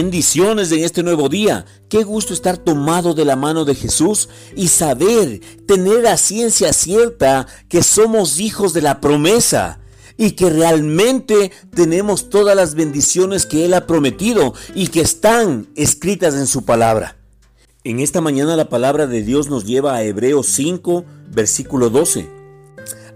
Bendiciones en este nuevo día. Qué gusto estar tomado de la mano de Jesús y saber, tener la ciencia cierta que somos hijos de la promesa y que realmente tenemos todas las bendiciones que Él ha prometido y que están escritas en su palabra. En esta mañana la palabra de Dios nos lleva a Hebreos 5, versículo 12.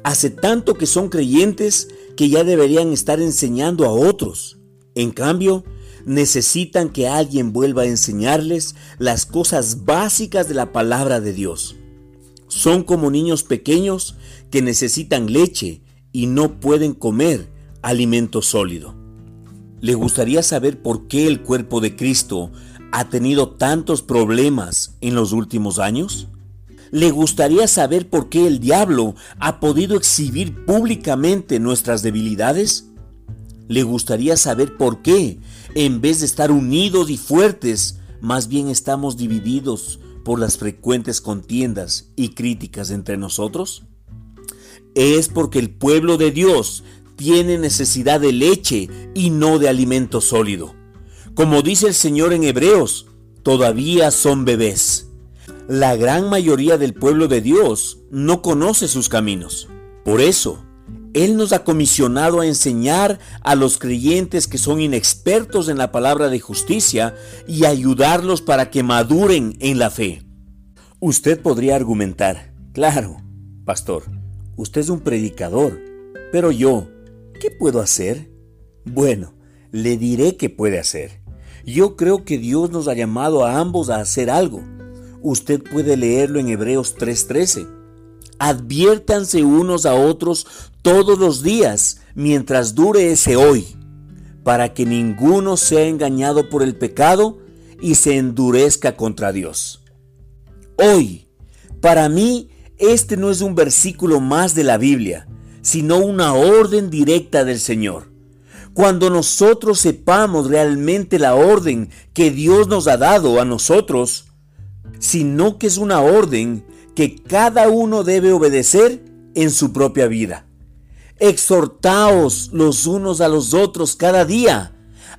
Hace tanto que son creyentes que ya deberían estar enseñando a otros. En cambio, necesitan que alguien vuelva a enseñarles las cosas básicas de la palabra de Dios. Son como niños pequeños que necesitan leche y no pueden comer alimento sólido. ¿Le gustaría saber por qué el cuerpo de Cristo ha tenido tantos problemas en los últimos años? ¿Le gustaría saber por qué el diablo ha podido exhibir públicamente nuestras debilidades? ¿Le gustaría saber por qué, en vez de estar unidos y fuertes, más bien estamos divididos por las frecuentes contiendas y críticas entre nosotros? Es porque el pueblo de Dios tiene necesidad de leche y no de alimento sólido. Como dice el Señor en Hebreos, todavía son bebés. La gran mayoría del pueblo de Dios no conoce sus caminos. Por eso, Él nos ha comisionado a enseñar a los creyentes que son inexpertos en la palabra de justicia y ayudarlos para que maduren en la fe. Usted podría argumentar, claro, pastor, usted es un predicador, pero yo, ¿qué puedo hacer? Bueno, le diré qué puede hacer. Yo creo que Dios nos ha llamado a ambos a hacer algo. Usted puede leerlo en Hebreos 3:13. Adviértanse unos a otros todos los días mientras dure ese hoy, para que ninguno sea engañado por el pecado y se endurezca contra Dios. Hoy, para mí, este no es un versículo más de la Biblia, sino una orden directa del Señor. Cuando nosotros sepamos realmente la orden que Dios nos ha dado a nosotros, sino que es una orden que cada uno debe obedecer en su propia vida. Exhortaos los unos a los otros cada día.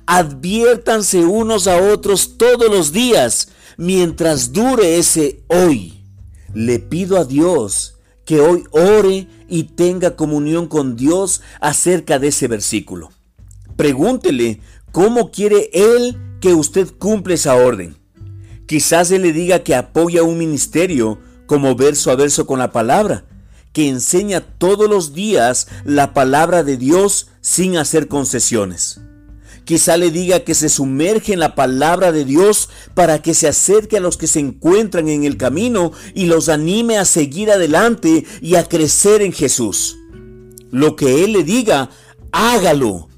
Adviértanse unos a otros todos los días mientras dure ese hoy. Le pido a Dios que hoy ore y tenga comunión con Dios acerca de ese versículo. Pregúntele cómo quiere Él que usted cumpla esa orden. Quizás Él le diga que apoya un ministerio como verso a verso con la palabra, que enseña todos los días la palabra de Dios sin hacer concesiones. Quizá le diga que se sumerge en la palabra de Dios para que se acerque a los que se encuentran en el camino y los anime a seguir adelante y a crecer en Jesús. Lo que Él le diga, hágalo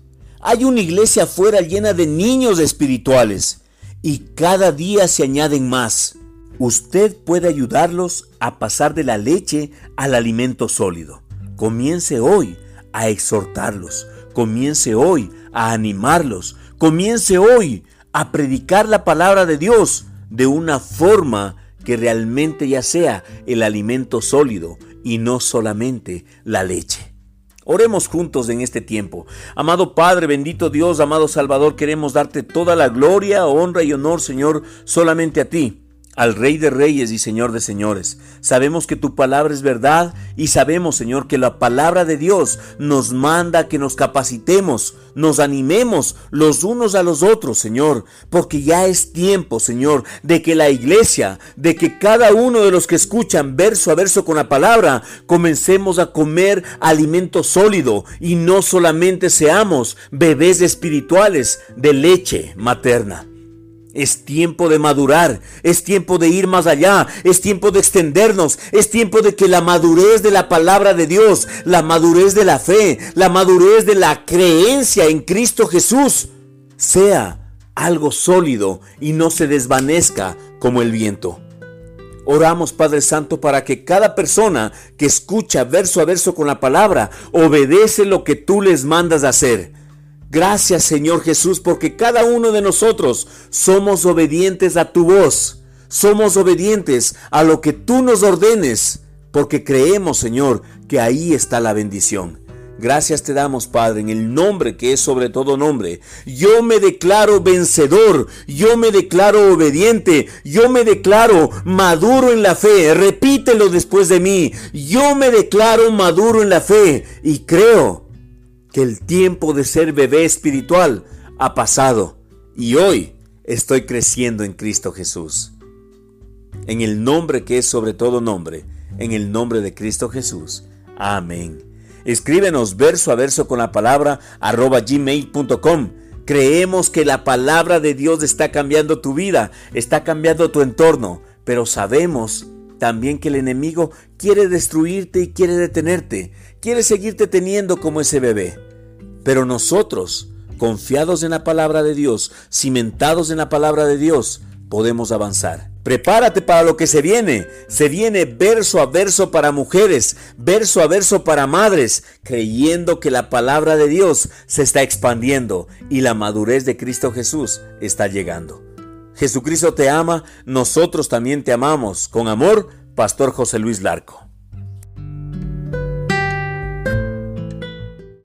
hay una iglesia afuera llena de niños espirituales y cada día se añaden más. Usted puede ayudarlos a pasar de la leche al alimento sólido. Comience hoy a exhortarlos. Comience hoy a animarlos. Comience hoy a predicar la palabra de Dios de una forma que realmente ya sea el alimento sólido y no solamente la leche. Oremos juntos en este tiempo. Amado Padre, bendito Dios, amado Salvador, queremos darte toda la gloria, honra y honor, Señor, solamente a ti al Rey de Reyes y Señor de Señores. Sabemos que tu palabra es verdad y sabemos, Señor, que la palabra de Dios nos manda que nos capacitemos, nos animemos los unos a los otros, Señor, porque ya es tiempo, Señor, de que la iglesia, de que cada uno de los que escuchan verso a verso con la palabra, comencemos a comer alimento sólido y no solamente seamos bebés espirituales de leche materna. Es tiempo de madurar, es tiempo de ir más allá, es tiempo de extendernos, es tiempo de que la madurez de la palabra de Dios, la madurez de la fe, la madurez de la creencia en Cristo Jesús sea algo sólido y no se desvanezca como el viento. Oramos, Padre Santo, para que cada persona que escucha verso a verso con la palabra obedece lo que tú les mandas hacer Gracias Señor Jesús porque cada uno de nosotros somos obedientes a tu voz. Somos obedientes a lo que tú nos ordenes porque creemos Señor que ahí está la bendición. Gracias te damos, Padre, en el nombre que es sobre todo nombre. Yo me declaro vencedor, yo me declaro obediente, yo me declaro maduro en la fe. Repítelo después de mí. Yo me declaro maduro en la fe y creo que el tiempo de ser bebé espiritual ha pasado y hoy estoy creciendo en Cristo Jesús. En el nombre que es sobre todo nombre, en el nombre de Cristo Jesús. Amén. Escríbenos verso a verso con la palabra arroba gmail.com. Creemos que la palabra de Dios está cambiando tu vida, está cambiando tu entorno, pero sabemos también que el enemigo quiere destruirte y quiere detenerte, quiere seguirte teniendo como ese bebé. Pero nosotros, confiados en la palabra de Dios, cimentados en la palabra de Dios, podemos avanzar. Prepárate para lo que se viene. Se viene verso a verso para mujeres, verso a verso para madres, creyendo que la palabra de Dios se está expandiendo y la madurez de Cristo Jesús está llegando. Jesucristo te ama, nosotros también te amamos. Con amor, Pastor José Luis Larco.